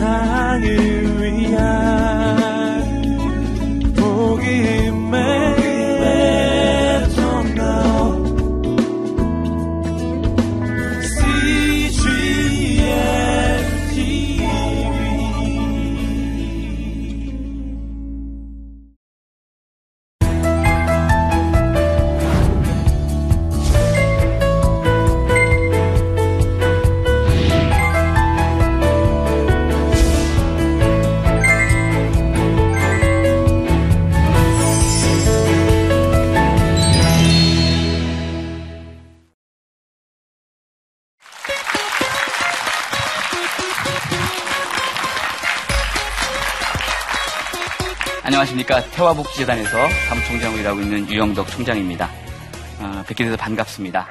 세상을 안녕하십니까. 태화복지재단에서 사무총장으로 일하고 있는 유영덕 총장입니다. 어, 뵙게 돼서 반갑습니다.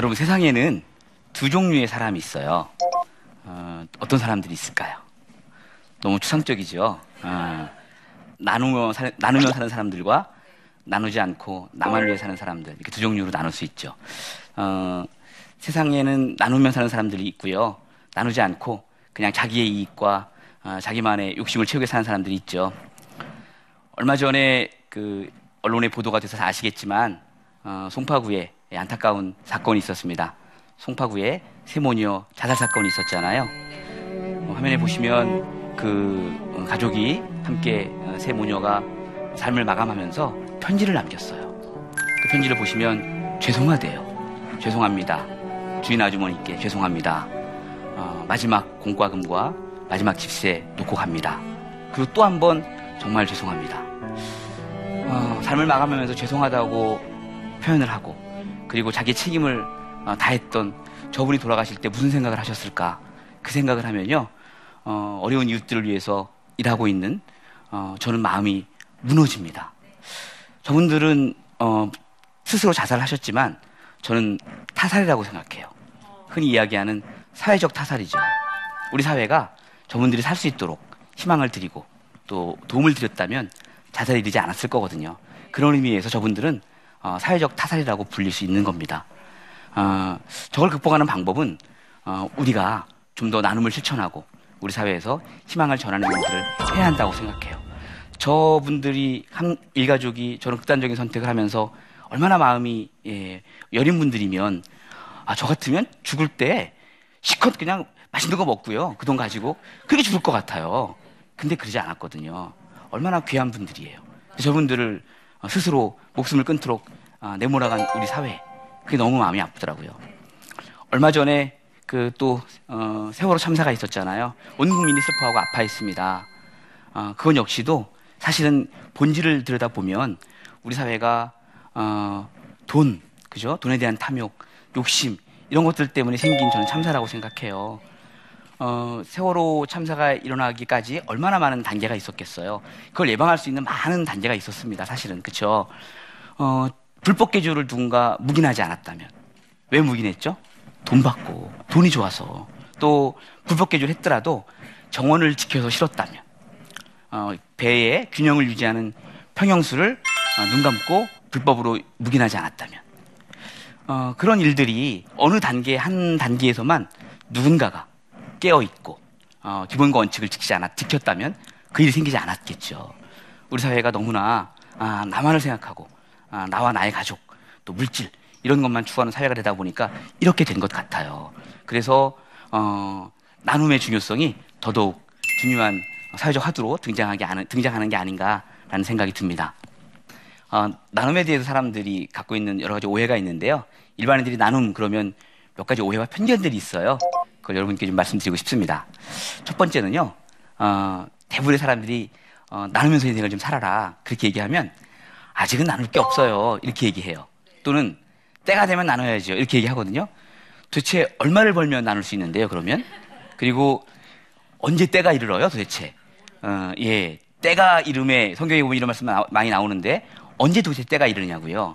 여러분 세상에는 두 종류의 사람이 있어요. 어, 떤 사람들이 있을까요? 너무 추상적이죠. 어, 나누며, 사, 나누며 사는 사람들과 나누지 않고 나만 위해 사는 사람들 이렇게 두 종류로 나눌 수 있죠. 어, 세상에는 나누며 사는 사람들이 있고요. 나누지 않고 그냥 자기의 이익과 어, 자기만의 욕심을 채우게 사는 사람들이 있죠. 얼마 전에 그 언론에 보도가 돼서 아시겠지만 어, 송파구에 예, 안타까운 사건이 있었습니다. 송파구에 세모니어 자살 사건이 있었잖아요. 어, 화면에 보시면 그 어, 가족이 함께 어, 세모녀가 삶을 마감하면서 편지를 남겼어요. 그 편지를 보시면 죄송하대요. 죄송합니다. 주인 아주머니께 죄송합니다. 어, 마지막 공과금과 마지막 집세 놓고 갑니다. 그리고 또 한 번 정말 죄송합니다. 어, 삶을 마감하면서 죄송하다고 표현을 하고 그리고 자기 책임을 어, 다했던 저분이 돌아가실 때 무슨 생각을 하셨을까? 그 생각을 하면요, 어, 어려운 이웃들을 위해서 일하고 있는 어, 저는 마음이 무너집니다. 저분들은 어, 스스로 자살하셨지만 저는 타살이라고 생각해요. 흔히 이야기하는 사회적 타살이죠. 우리 사회가 저분들이 살 수 있도록 희망을 드리고 또 도움을 드렸다면 자살이 되지 않았을 거거든요. 그런 의미에서 저분들은 어, 사회적 타살이라고 불릴 수 있는 겁니다. 어, 저걸 극복하는 방법은 어, 우리가 좀 더 나눔을 실천하고 우리 사회에서 희망을 전하는 일들을 해야 한다고 생각해요. 저분들이 한 일가족이 저런 극단적인 선택을 하면서 얼마나 마음이 예, 여린 분들이면 아, 저 같으면 죽을 때 시컷 그냥 맛있는 거 먹고요. 그 돈 가지고 그렇게 죽을 것 같아요. 근데 그러지 않았거든요. 얼마나 귀한 분들이에요. 저분들을 스스로 목숨을 끊도록 아, 내몰아간 우리 사회. 그게 너무 마음이 아프더라고요. 얼마 전에 그또 어, 세월호 참사가 있었잖아요. 온 국민이 슬퍼하고 아파했습니다. 어, 그건 역시도 사실은 본질을 들여다 보면 우리 사회가 어, 돈, 그죠? 돈에 대한 탐욕, 욕심 이런 것들 때문에 생긴 저는 참사라고 생각해요. 어, 세월호 참사가 일어나기까지 얼마나 많은 단계가 있었겠어요. 그걸 예방할 수 있는 많은 단계가 있었습니다. 사실은 그렇죠. 어, 불법 개조를 누군가 묵인하지 않았다면 왜 묵인했죠? 돈 받고 돈이 좋아서 또 불법 개조를 했더라도 정원을 지켜서 실었다면 어, 배의 균형을 유지하는 평형수를 어, 눈 감고 불법으로 묵인하지 않았다면 어, 그런 일들이 어느 단계 한 단계에서만 누군가가 깨어 있고 어, 기본과 원칙을 지키지 않았 지켰다면 그 일이 생기지 않았겠죠. 우리 사회가 너무나 아, 나만을 생각하고 아, 나와 나의 가족 또 물질 이런 것만 추구하는 사회가 되다 보니까 이렇게 된 것 같아요. 그래서 어, 나눔의 중요성이 더더욱 중요한 사회적 화두로 등장하게 하는, 등장하는 게 아닌가라는 생각이 듭니다. 어, 나눔에 대해서 사람들이 갖고 있는 여러 가지 오해가 있는데요. 일반인들이 나눔 그러면 몇 가지 오해와 편견들이 있어요. 그걸 여러분께 좀 말씀드리고 싶습니다. 첫 번째는요, 어, 대부분의 사람들이 어, 나누면서 인생을 좀 살아라. 그렇게 얘기하면 아직은 나눌 게 없어요. 이렇게 얘기해요. 또는 때가 되면 나눠야죠. 이렇게 얘기하거든요. 도대체 얼마를 벌면 나눌 수 있는데요, 그러면? 그리고 언제 때가 이르러요, 도대체? 어, 예. 때가 이름에 성경에 보면 이런 말씀 많이 나오는데 언제 도대체 때가 이르냐고요.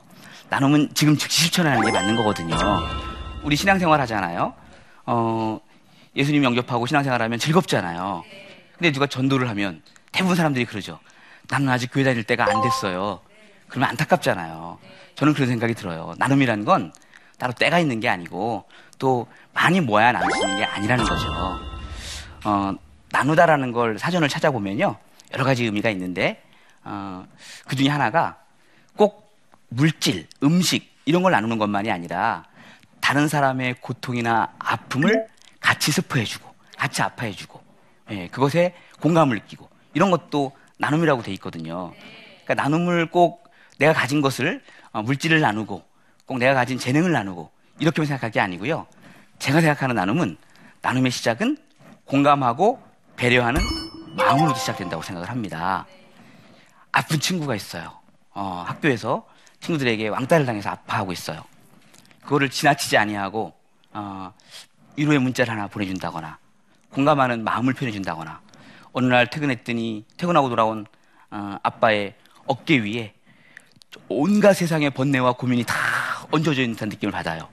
나눔은 지금 즉시 실천하는 게 맞는 거거든요. 우리 신앙생활 하잖아요. 어, 예수님 영접하고 신앙생활 하면 즐겁잖아요. 근데 누가 전도를 하면 대부분 사람들이 그러죠. 나는 아직 교회 다닐 때가 안 됐어요. 그러면 안타깝잖아요. 저는 그런 생각이 들어요. 나눔이라는 건 따로 때가 있는 게 아니고 또 많이 모아야 있는 게 아니라는 거죠. 어, 나누다라는 걸 사전을 찾아보면요. 여러 가지 의미가 있는데 어, 그 중에 하나가 꼭 물질, 음식 이런 걸 나누는 것만이 아니라 다른 사람의 고통이나 아픔을 같이 스포해주고 같이 아파해주고 예, 그것에 공감을 느끼고 이런 것도 나눔이라고 돼 있거든요. 그러니까 나눔을 꼭 내가 가진 것을 어, 물질을 나누고 꼭 내가 가진 재능을 나누고 이렇게만 생각할 게 아니고요. 제가 생각하는 나눔은 나눔의 시작은 공감하고 배려하는 마음으로도 시작된다고 생각을 합니다. 아픈 친구가 있어요. 어, 학교에서 친구들에게 왕따를 당해서 아파하고 있어요. 그거를 지나치지 아니하고 어, 위로의 문자를 하나 보내준다거나 공감하는 마음을 표현해준다거나 어느 날 퇴근했더니 퇴근하고 돌아온 어, 아빠의 어깨 위에 온갖 세상의 번뇌와 고민이 다 얹어져 있는 듯한 느낌을 받아요.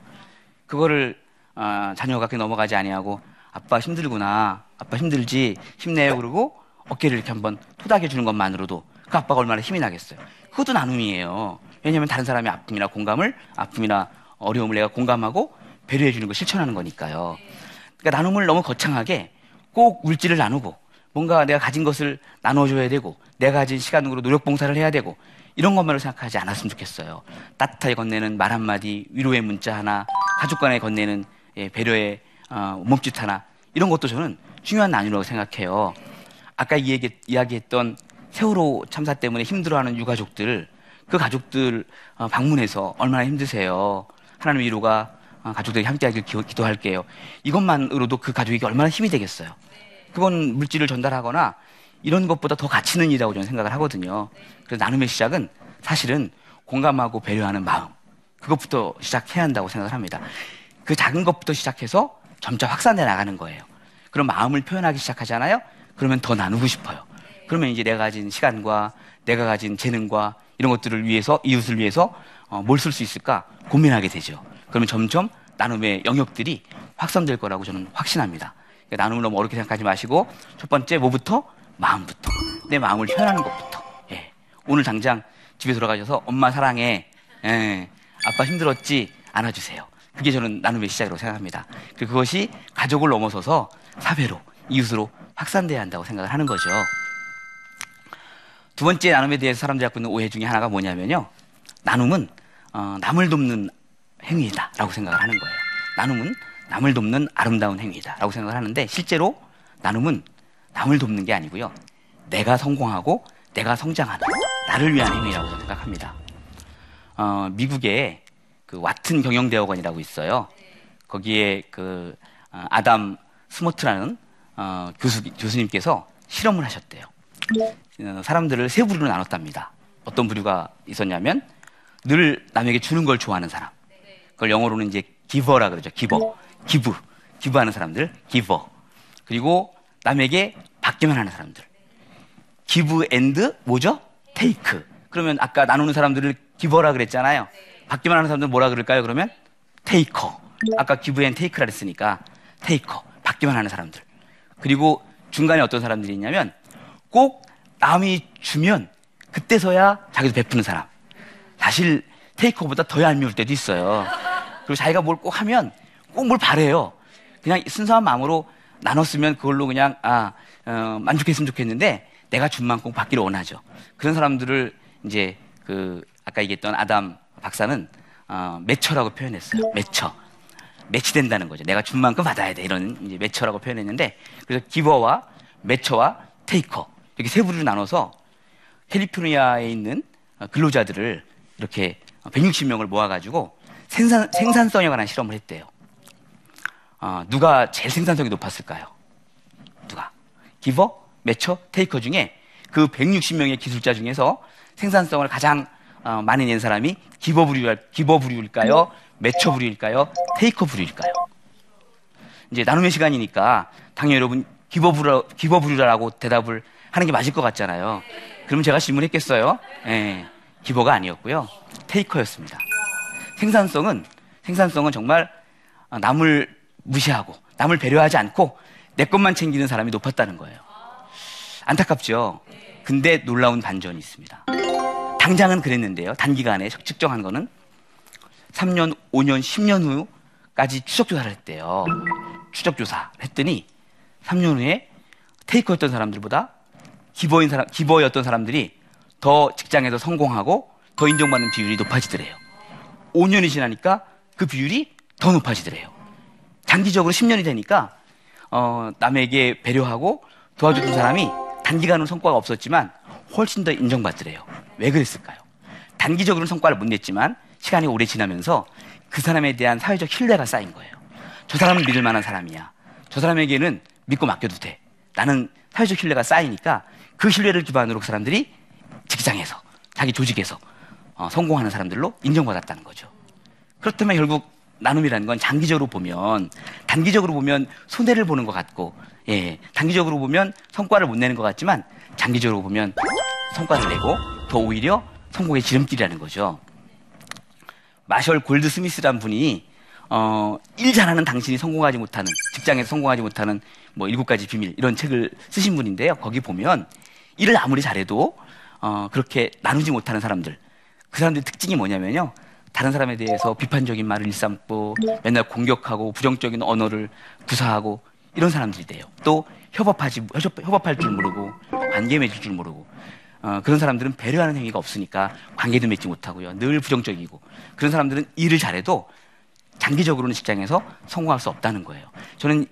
그거를 어, 자녀가 그렇게 넘어가지 아니하고 아빠 힘들구나 아빠 힘들지 힘내요 그러고 어깨를 이렇게 한번 토닥여 주는 것만으로도 그 아빠가 얼마나 힘이 나겠어요. 그것도 나눔이에요. 왜냐하면 다른 사람의 아픔이나 공감을 아픔이나 어려움을 내가 공감하고 배려해 주는 걸 실천하는 거니까요. 그러니까 나눔을 너무 거창하게 꼭 물질을 나누고 뭔가 내가 가진 것을 나눠줘야 되고 내가 가진 시간으로 노력 봉사를 해야 되고 이런 것만을 생각하지 않았으면 좋겠어요. 따뜻하게 건네는 말 한마디, 위로의 문자 하나, 가족 간에 건네는 예, 배려의 어, 몸짓 하나 이런 것도 저는 중요한 나눔이라고 생각해요. 아까 이야기, 이야기했던 세월호 참사 때문에 힘들어하는 유가족들 그 가족들 어, 방문해서 얼마나 힘드세요. 하나님 위로가 어, 가족들이 함께하길 기도할게요. 이것만으로도 그 가족에게 얼마나 힘이 되겠어요. 그건 물질을 전달하거나 이런 것보다 더 가치 있는 일이라고 저는 생각을 하거든요. 그래서 나눔의 시작은 사실은 공감하고 배려하는 마음. 그것부터 시작해야 한다고 생각을 합니다. 그 작은 것부터 시작해서 점차 확산해 나가는 거예요. 그럼 마음을 표현하기 시작하잖아요? 그러면 더 나누고 싶어요. 그러면 이제 내가 가진 시간과 내가 가진 재능과 이런 것들을 위해서, 이웃을 위해서 어, 뭘쓸 수 있을까 고민하게 되죠. 그러면 점점 나눔의 영역들이 확산될 거라고 저는 확신합니다. 그러니까 나눔을 너무 어렵게 생각하지 마시고 첫 번째 뭐부터? 마음부터. 내 마음을 표현하는 것부터. 예. 오늘 당장 집에 돌아가셔서 엄마 사랑해. 예. 아빠 힘들었지? 안아주세요. 그게 저는 나눔의 시작이라고 생각합니다. 그것이 가족을 넘어서서 사회로, 이웃으로 확산돼야 한다고 생각을 하는 거죠. 두 번째 나눔에 대해서 사람들이 갖고 있는 오해 중에 하나가 뭐냐면요. 나눔은 어, 남을 돕는 행위다라고 생각을 하는 거예요. 나눔은 남을 돕는 아름다운 행위다라고 생각을 하는데 실제로 나눔은 남을 돕는 게 아니고요. 내가 성공하고 내가 성장하는 나를 위한 행위라고 생각합니다. 어, 미국에 그 와튼 경영대학원이라고 있어요. 거기에 그 어, 아담 스모트라는 어, 교수 교수님께서 실험을 하셨대요. 어, 사람들을 세 부류로 나눴답니다. 어떤 부류가 있었냐면 늘 남에게 주는 걸 좋아하는 사람. 그걸 영어로는 이제 기버라 그러죠. 기버. 기부. 기부하는 사람들. 기버. 그리고 남에게 받기만 하는 사람들. Give and 뭐죠? Take. 그러면 아까 나누는 사람들을 giver라 그랬잖아요. 받기만 하는 사람들 뭐라 그럴까요? 그러면 taker. 아까 give and take라 그랬으니까 taker. 받기만 하는 사람들. 그리고 중간에 어떤 사람들이 있냐면 꼭 남이 주면 그때서야 자기도 베푸는 사람. 사실 taker보다 더 얄미울 때도 있어요. 그리고 자기가 뭘 꼭 하면 꼭 뭘 바래요. 그냥 순수한 마음으로 나눴으면 그걸로 그냥 아 어, 만족했으면 좋겠는데 내가 준 만큼 받기를 원하죠. 그런 사람들을 이제 그 아까 얘기했던 아담 박사는 어, 매처라고 표현했어요. 매처. 매치된다는 거죠. 내가 준 만큼 받아야 돼. 이런 이제 매처라고 표현했는데 그래서 기버와 매처와 테이커 이렇게 세 부류로 나눠서 캘리포니아에 있는 근로자들을 이렇게 160명을 모아가지고 생산, 생산성에 관한 실험을 했대요. 어, 누가 제일 생산성이 높았을까요? 누가? 기버, 매처, 테이커 중에 그 160명의 기술자 중에서 생산성을 가장 어, 많이 낸 사람이 기버 부류, 기버 부류일까요? 매처 부류일까요? 테이커 부류일까요? 이제 나눔의 시간이니까 당연히 여러분 기버 부류, 기버 부류라고 대답을 하는 게 맞을 것 같잖아요. 그럼 제가 질문했겠어요? 예. 기버가 아니었고요. 테이커였습니다. 생산성은 생산성은 정말 어, 남을 무시하고 남을 배려하지 않고 내 것만 챙기는 사람이 높았다는 거예요. 안타깝죠. 근데 놀라운 반전이 있습니다. 당장은 그랬는데요. 단기간에 측정한 거는 3년, 5년, 10년 후까지 추적 조사를 했대요. 추적 조사를 했더니 3년 후에 테이커였던 사람들보다 기버인 사람, 기버였던 사람들이 더 직장에서 성공하고 더 인정받는 비율이 높아지더래요. 5년이 지나니까 그 비율이 더 높아지더래요. 장기적으로 10년이 되니까 어, 남에게 배려하고 도와줬던 사람이 단기간으로 성과가 없었지만 훨씬 더 인정받더래요. 왜 그랬을까요? 단기적으로는 성과를 못 냈지만 시간이 오래 지나면서 그 사람에 대한 사회적 신뢰가 쌓인 거예요. 저 사람은 믿을 만한 사람이야. 저 사람에게는 믿고 맡겨도 돼. 나는 사회적 신뢰가 쌓이니까 그 신뢰를 기반으로 그 사람들이 직장에서 자기 조직에서 어, 성공하는 사람들로 인정받았다는 거죠. 그렇다면 결국 나눔이라는 건 장기적으로 보면 단기적으로 보면 손해를 보는 것 같고 예 단기적으로 보면 성과를 못 내는 것 같지만 장기적으로 보면 성과를 내고 더 오히려 성공의 지름길이라는 거죠. 마셜 골드 스미스란 분이 어, 일 잘하는 당신이 성공하지 못하는 직장에서 성공하지 못하는 뭐 일곱 가지 비밀 이런 책을 쓰신 분인데요. 거기 보면 일을 아무리 잘해도 어, 그렇게 나누지 못하는 사람들 그 사람들의 특징이 뭐냐면요. 다른 사람에 대해서 비판적인 말을 일삼고 맨날 공격하고 부정적인 언어를 구사하고 이런 사람들이 돼요. 또 협업하지 협업, 할 줄 모르고 관계 맺을 줄 모르고 어, 그런 사람들은 배려하는 행위가 없으니까 관계도 맺지 못하고요. 늘 부정적이고 그런 사람들은 일을 잘해도 장기적으로는 직장에서 성공할 수 없다는 거예요. 저는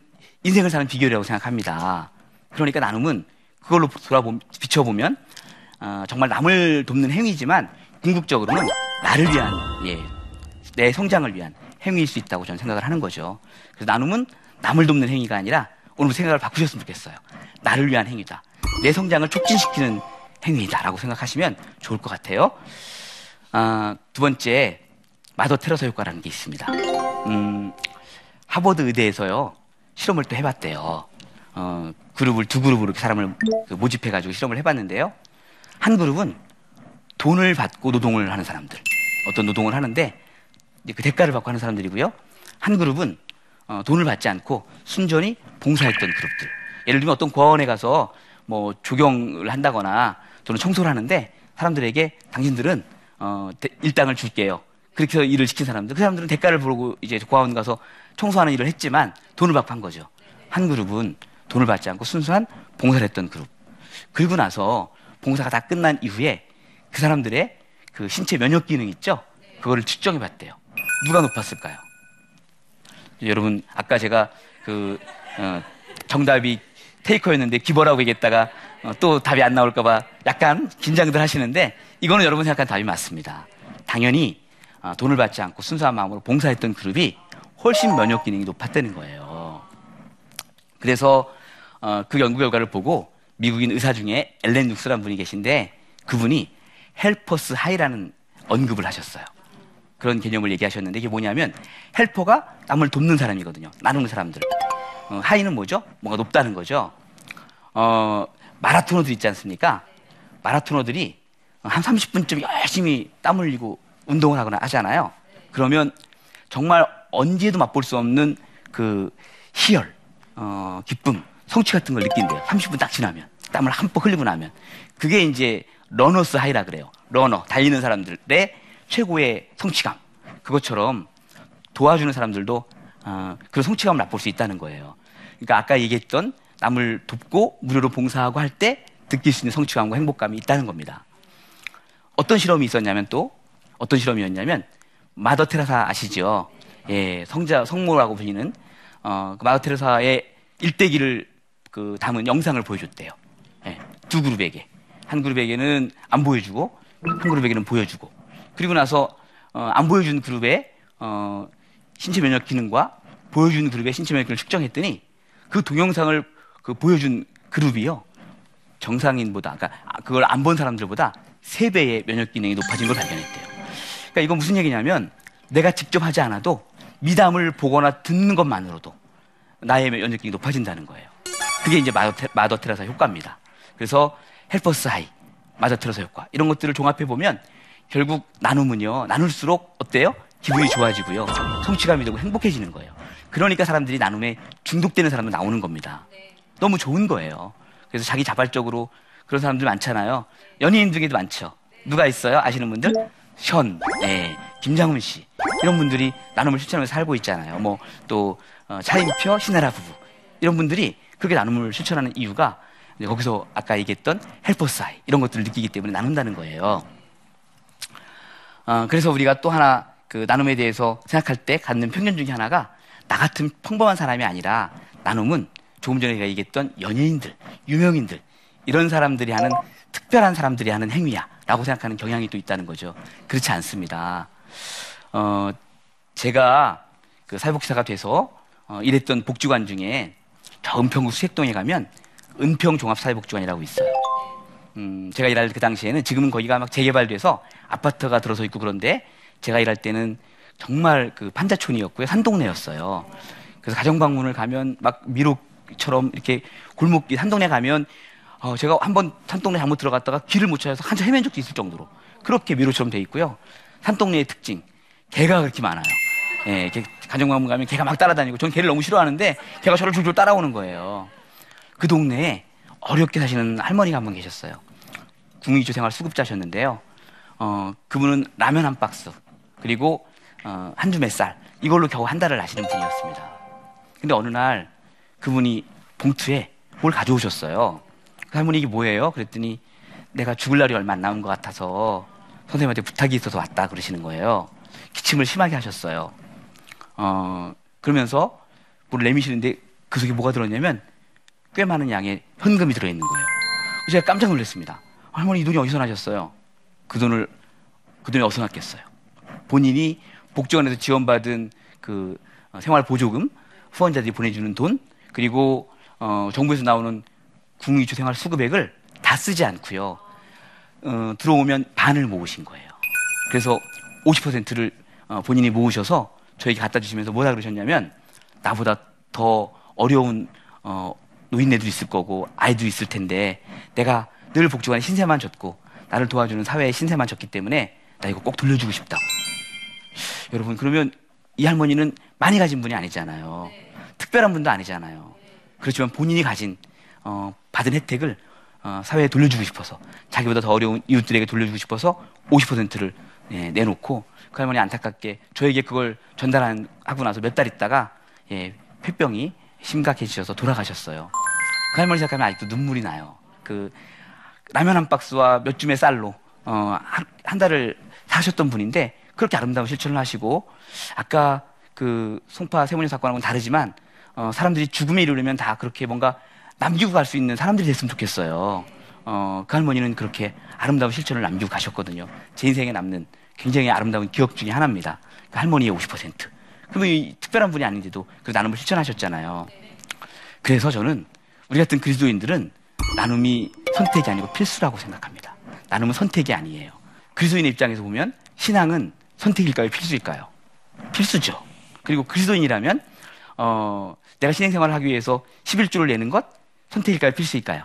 인생을 사는 비결이라고 생각합니다. 그러니까 나눔은 그걸로 돌아보 비춰보면 어, 정말 남을 돕는 행위지만 궁극적으로는 나를 위한 예, 내 성장을 위한 행위일 수 있다고 저는 생각을 하는 거죠. 그래서 나눔은 남을 돕는 행위가 아니라 오늘 생각을 바꾸셨으면 좋겠어요. 나를 위한 행위다. 내 성장을 촉진시키는 행위다라고 생각하시면 좋을 것 같아요. 아, 두 번째 마더 테러서 효과라는 게 있습니다. 음, 하버드 의대에서요 실험을 또 해봤대요. 어, 그룹을 두 그룹으로 사람을 그 모집해가지고 실험을 해봤는데요. 한 그룹은 돈을 받고 노동을 하는 사람들, 어떤 노동을 하는데 그 대가를 받고 하는 사람들이고요. 한 그룹은 어, 돈을 받지 않고 순전히 봉사했던 그룹들. 예를 들면 어떤 고아원에 가서 뭐 조경을 한다거나 또는 청소를 하는데 사람들에게 당신들은 어, 일당을 줄게요. 그렇게 해서 일을 시킨 사람들. 그 사람들은 대가를 부르고 이제 고아원 가서 청소하는 일을 했지만 돈을 받고 한 거죠. 한 그룹은 돈을 받지 않고 순수한 봉사를 했던 그룹. 그리고 나서 봉사가 다 끝난 이후에 그 사람들의 그 신체 면역 기능 있죠? 그거를 측정해 봤대요. 누가 높았을까요? 여러분, 아까 제가 그, 어, 정답이 테이커였는데 기버라고 얘기했다가 어, 또 답이 안 나올까봐 약간 긴장들 하시는데 이거는 여러분 생각한 답이 맞습니다. 당연히 어, 돈을 받지 않고 순수한 마음으로 봉사했던 그룹이 훨씬 면역 기능이 높았다는 거예요. 그래서 어, 그 연구 결과를 보고 미국인 의사 중에 엘렌 뉴스라는 분이 계신데 그분이 helper's high라는 언급을 하셨어요. 그런 개념을 얘기하셨는데 이게 뭐냐면 helper가 남을 돕는 사람이거든요. 나누는 사람들. 어, high는 뭐죠? 뭔가 높다는 거죠. 어, 마라토너들 있지 않습니까? 마라토너들이 한 30분쯤 열심히 땀 흘리고 운동을 하거나 하잖아요. 그러면 정말 언제도 맛볼 수 없는 그 희열, 어, 기쁨, 성취 같은 걸 느낀대요. 30분 딱 지나면. 땀을 흠뻑 흘리고 나면. 그게 이제 runner's high라 그래요. runner, 달리는 사람들의 최고의 성취감. 그것처럼 도와주는 사람들도 어, 그런 성취감을 맛볼 수 있다는 거예요. 그러니까 아까 얘기했던 남을 돕고 무료로 봉사하고 할 때 느낄 수 있는 성취감과 행복감이 있다는 겁니다. 어떤 실험이 있었냐면 또 어떤 실험이었냐면 마더 테레사 아시죠? 예, 성자 성모라고 불리는 어, 그 마더 테레사의 일대기를 그 담은 영상을 보여줬대요. 예, 두 그룹에게 한 그룹에게는 안 보여주고 한 그룹에게는 보여주고 그리고 나서 어, 안 보여준 그룹의 어, 신체 면역 기능과 보여준 그룹의 신체 면역 기능을 측정했더니 그 동영상을 그 보여준 그룹이요 정상인보다 그러니까 그걸 안 본 사람들보다 세 배의 면역 기능이 높아진 걸 발견했대요. 그러니까 이건 무슨 얘기냐면 내가 직접 하지 않아도 미담을 보거나 듣는 것만으로도 나의 면역 기능이 높아진다는 거예요. 그게 이제 마더, 테, 마더 테레사 효과입니다. 그래서 Helper's High, 테레사 효과 이런 것들을 종합해 보면 결국 나눔은요, 나눌수록 어때요? 기분이 좋아지고요. 성취감이 되고 행복해지는 거예요. 그러니까 사람들이 나눔에 중독되는 사람도 나오는 겁니다. 너무 좋은 거예요. 그래서 자기 자발적으로 그런 사람들 많잖아요. 연예인 중에도 많죠. 누가 있어요? 아시는 분들? 현, 예, 김장훈 씨. 이런 분들이 나눔을 실천하면서 살고 있잖아요. 뭐, 또, 어, 차인표, 신나라 부부. 이런 분들이 그렇게 나눔을 실천하는 이유가 거기서 아까 얘기했던 헬퍼사이 이런 것들을 느끼기 때문에 나눈다는 거예요. 어, 그래서 우리가 또 하나 그 나눔에 대해서 생각할 때 갖는 편견 중에 하나가 나 같은 평범한 사람이 아니라 나눔은 조금 전에 제가 얘기했던 연예인들, 유명인들 이런 사람들이 하는 특별한 사람들이 하는 행위야라고 생각하는 경향이 또 있다는 거죠. 그렇지 않습니다. 어, 제가 그 사회복지사가 돼서 어, 일했던 복지관 중에 저 은평구 수색동에 가면 은평 종합사회복지관이라고 있어요. 음, 제가 일할 그 당시에는 지금은 거기가 막 재개발돼서 아파트가 들어서 있고 그런데 제가 일할 때는 정말 그 판자촌이었고요. 산동네였어요. 그래서 가정방문을 가면 막 미로처럼 이렇게 골목길 산동네 가면 어, 제가 한 번 산동네 잘못 들어갔다가 길을 못 찾아서 한참 헤맨 적도 있을 정도로 그렇게 미로처럼 돼 있고요. 산동네의 특징 개가 그렇게 많아요. 예, 개- 가정방문 가면 개가 막 따라다니고 전 개를 너무 싫어하는데 개가 저를 줄줄 따라오는 거예요. 그 동네에 어렵게 사시는 할머니가 한 분 계셨어요. 국민기초 생활 수급자셨는데요. 어, 그분은 라면 한 박스, 그리고, 어, 한 줌의 쌀, 이걸로 겨우 한 달을 하시는 분이었습니다. 근데 어느 날 그분이 봉투에 뭘 가져오셨어요. 그 할머니 이게 뭐예요? 그랬더니 내가 죽을 날이 얼마 안 남은 것 같아서 선생님한테 부탁이 있어서 왔다 그러시는 거예요. 기침을 심하게 하셨어요. 어, 그러면서 뭘 내미시는데 그 속에 뭐가 들었냐면 꽤 많은 양의 현금이 들어있는 거예요. 제가 깜짝 놀랐습니다. 할머니 이 돈이 어디서 나셨어요? 그 돈을 그 돈이 어디서 났겠어요? 본인이 복지원에서 지원받은 그 어, 생활 보조금 후원자들이 보내주는 돈 그리고 어, 정부에서 나오는 국민기초 생활 수급액을 다 쓰지 않고요. 어, 들어오면 반을 모으신 거예요. 그래서 50%를 어, 본인이 모으셔서 저에게 갖다 주시면서 뭐라 그러셨냐면 나보다 더 어려운 어, 노인네도 있을 거고 아이도 있을 텐데 내가 늘 복지관에 신세만 졌고 나를 도와주는 사회에 신세만 졌기 때문에 나 이거 꼭 돌려주고 싶다고. 여러분 그러면 이 할머니는 많이 가진 분이 아니잖아요. 특별한 분도 아니잖아요. 그렇지만 본인이 가진 어, 받은 혜택을 어, 사회에 돌려주고 싶어서 자기보다 더 어려운 이웃들에게 돌려주고 싶어서 50%를 예, 내놓고 그 할머니 안타깝게 저에게 그걸 전달하고 나서 몇 달 있다가 예, 폐병이 심각해지셔서 돌아가셨어요. 그 할머니 생각하면 아직도 눈물이 나요. 그 라면 한 박스와 몇 줌의 쌀로 어, 한, 한 달을 사셨던 분인데 그렇게 아름다운 실천을 하시고 아까 그 송파 세모님 사건하고는 다르지만 어, 사람들이 죽음에 이르려면 다 그렇게 뭔가 남기고 갈 수 있는 사람들이 됐으면 좋겠어요. 어, 그 할머니는 그렇게 아름다운 실천을 남기고 가셨거든요. 제 인생에 남는 굉장히 아름다운 기억 중에 하나입니다. 그 할머니의 50%. 그러면 이 특별한 분이 아닌데도 그 나눔을 실천하셨잖아요. 그래서 저는 우리 같은 그리스도인들은 나눔이 선택이 아니고 필수라고 생각합니다. 나눔은 선택이 아니에요. 그리스도인의 입장에서 보면 신앙은 선택일까요? 필수일까요? 필수죠. 그리고 그리스도인이라면 어, 내가 신앙생활을 하기 위해서 11조를 내는 것 선택일까요? 필수일까요?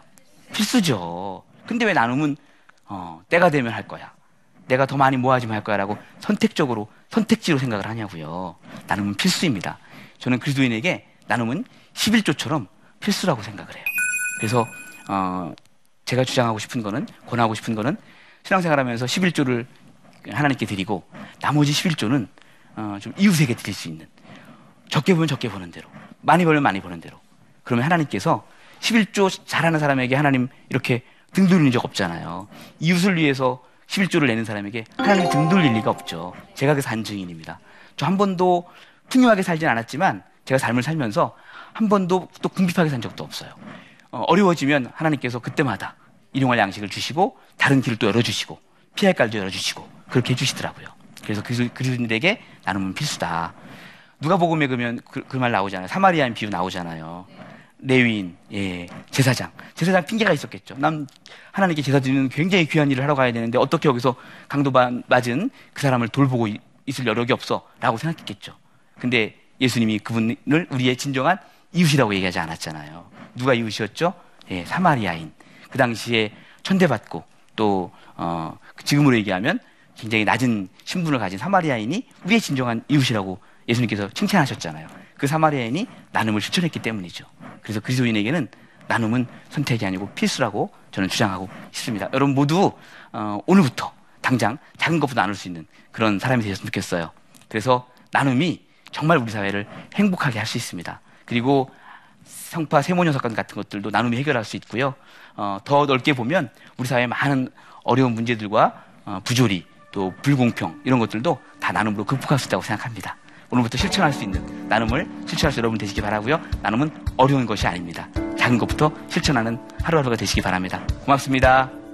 필수죠. 근데 왜 나눔은 어, 때가 되면 할 거야. 내가 더 많이 모아지면 할 거야라고 선택적으로 선택지로 생각을 하냐고요. 나눔은 필수입니다. 저는 그리스도인에게 나눔은 11조처럼 필수라고 생각을 해요. 그래서 어, 제가 주장하고 싶은 거는 권하고 싶은 거는 신앙생활하면서 11조를 하나님께 드리고 나머지 11조는 어, 좀 이웃에게 드릴 수 있는 적게 보면 적게 보는 대로 많이 벌면 많이 버는 대로 그러면 하나님께서 11조 잘하는 사람에게 하나님 이렇게 등 돌리는 적 없잖아요. 이웃을 위해서 11조를 내는 사람에게 하나님 등 돌릴 리가 없죠. 제가 그 산 증인입니다. 저 한 번도 풍요하게 살진 않았지만 제가 삶을 살면서 한 번도 또 궁핍하게 산 적도 없어요. 어, 어려워지면 하나님께서 그때마다 일용할 양식을 주시고 다른 길을 또 열어주시고 피할 갈도 열어주시고 그렇게 해주시더라고요. 그래서 그리스- 그리스도인들에게 나눔은 필수다. 누가 복음에 그러면 그 말 나오잖아요. 사마리아인 비유 나오잖아요. 레위인, 예, 제사장. 제사장 핑계가 있었겠죠. 난 하나님께 제사 드리는 굉장히 귀한 일을 하러 가야 되는데 어떻게 여기서 강도 바- 맞은 그 사람을 돌보고 이- 있을 여력이 없어. 라고 생각했겠죠. 근데 예수님이 그분을 우리의 진정한 이웃이라고 얘기하지 않았잖아요. 누가 이웃이었죠? 예, 사마리아인. 그 당시에 천대받고 또, 어, 지금으로 얘기하면 굉장히 낮은 신분을 가진 사마리아인이 우리의 진정한 이웃이라고 예수님께서 칭찬하셨잖아요. 그 사마리아인이 나눔을 실천했기 때문이죠. 그래서 그리스도인에게는 나눔은 선택이 아니고 필수라고 저는 주장하고 있습니다. 여러분 모두 어, 오늘부터 당장 작은 것부터 나눌 수 있는 그런 사람이 되셨으면 좋겠어요. 그래서 나눔이 정말 우리 사회를 행복하게 할 수 있습니다. 그리고 성파 세모녀석관 같은 것들도 나눔이 해결할 수 있고요. 어, 더 넓게 보면 우리 사회의 많은 어려운 문제들과 어, 부조리 또 불공평 이런 것들도 다 나눔으로 극복할 수 있다고 생각합니다. 오늘부터 실천할 수 있는 나눔을 실천할 수 여러분 되시기 바라고요. 나눔은 어려운 것이 아닙니다. 작은 것부터 실천하는 하루하루가 되시기 바랍니다. 고맙습니다.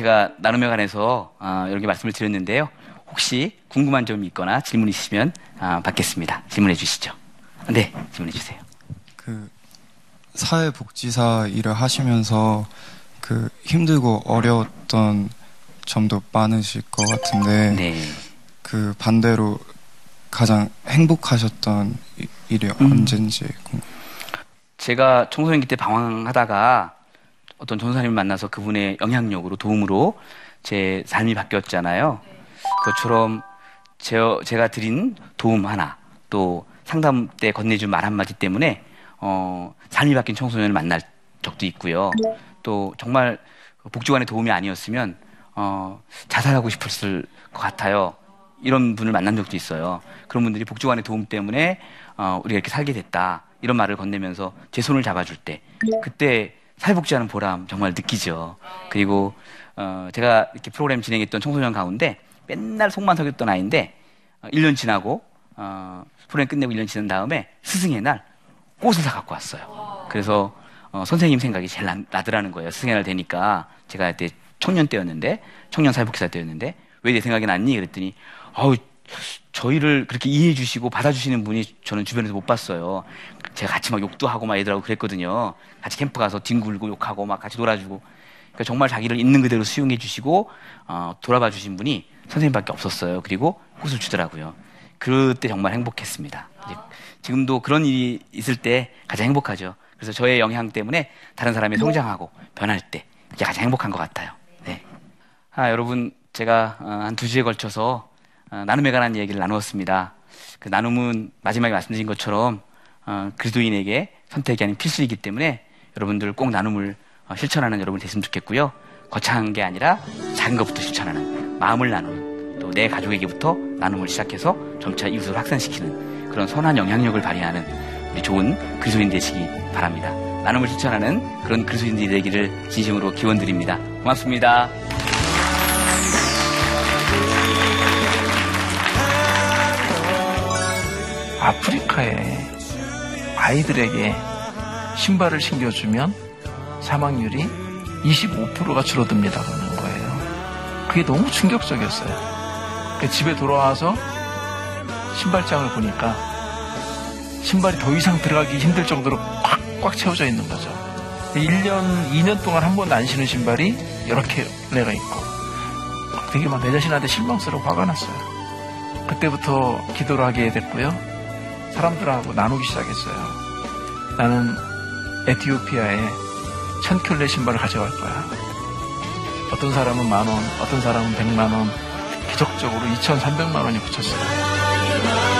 제가 나눔에 관해서 어, 여러 개 말씀을 드렸는데요. 혹시 궁금한 점이 있거나 질문 있으시면 아, 받겠습니다. 질문해 주시죠. 네, 질문해 주세요. 그 사회복지사 일을 하시면서 그 힘들고 어려웠던 점도 많으실 것 같은데 네. 그 반대로 가장 행복하셨던 이- 일이 음. 언젠지 궁금. 제가 청소년기 때 방황하다가 어떤 전사님을 만나서 그분의 영향력으로 도움으로 제 삶이 바뀌었잖아요. 그것처럼 제, 제가 드린 도움 하나 또 상담 때 건네준 말 한마디 때문에 어, 삶이 바뀐 청소년을 만날 적도 있고요. 또 정말 복지관의 도움이 아니었으면 어, 자살하고 싶었을 것 같아요. 이런 분을 만난 적도 있어요. 그런 분들이 복지관의 도움 때문에 어, 우리가 이렇게 살게 됐다. 이런 말을 건네면서 제 손을 잡아줄 때 그때 사회복지하는 보람 정말 느끼죠. 그리고 어, 제가 이렇게 프로그램 진행했던 청소년 가운데 맨날 속만 썩였던 아이인데 어, 1년 지나고 어, 프로그램 끝내고 1년 지난 다음에 스승의 날 꽃을 사 갖고 왔어요. 그래서 어, 선생님 생각이 제일 나, 나더라는 거예요. 스승의 날 되니까 제가 그때 청년 때였는데 청년 사회복지사 때였는데 왜 내 생각이 났니? 그랬더니 어우 저희를 그렇게 이해해 주시고 받아주시는 분이 저는 주변에서 못 봤어요. 제가 같이 막 욕도 하고 막 애들하고 그랬거든요. 같이 캠프 가서 뒹굴고 욕하고 막 같이 놀아주고. 그러니까 정말 자기를 있는 그대로 수용해 주시고 어, 돌아봐 주신 분이 선생님밖에 없었어요. 그리고 꽃을 주더라고요. 그때 정말 행복했습니다. 지금도 그런 일이 있을 때 가장 행복하죠. 그래서 저의 영향 때문에 다른 사람이 성장하고 변할 때 그게 가장 행복한 것 같아요. 네. 아, 여러분 제가 어, 한두 주에 걸쳐서 어, 나눔에 관한 얘기를 나누었습니다. 그 나눔은 마지막에 말씀드린 것처럼 어, 그리스도인에게 선택이 아닌 필수이기 때문에 여러분들 꼭 나눔을 어, 실천하는 여러분 됐으면 좋겠고요. 거창한 게 아니라 작은 것부터 실천하는 마음을 나누는 또 내 가족에게부터 나눔을 시작해서 점차 이웃을 확산시키는 그런 선한 영향력을 발휘하는 우리 좋은 그리스도인 되시기 바랍니다. 나눔을 실천하는 그런 그리스도인들이 되기를 진심으로 기원드립니다. 고맙습니다. 아프리카에 아이들에게 신발을 신겨주면 사망률이 25%가 줄어듭니다. 그러는 거예요. 그게 너무 충격적이었어요. 그 집에 돌아와서 신발장을 보니까 신발이 더 이상 들어가기 힘들 정도로 꽉꽉 채워져 있는 거죠. 1년, 2년 동안 한 번도 안 신은 신발이 이렇게 내가 있고 되게 막 내 자신한테 실망스러워 화가 났어요. 그때부터 기도를 하게 됐고요. 사람들하고 나누기 시작했어요. 나는 에티오피아에 천 켤레 신발을 가져갈 거야. 어떤 사람은 만 원, 어떤 사람은 백만 원, 기적적으로 2,300만 원이 붙였어요.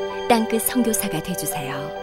땅끝 선교사가 되주세요.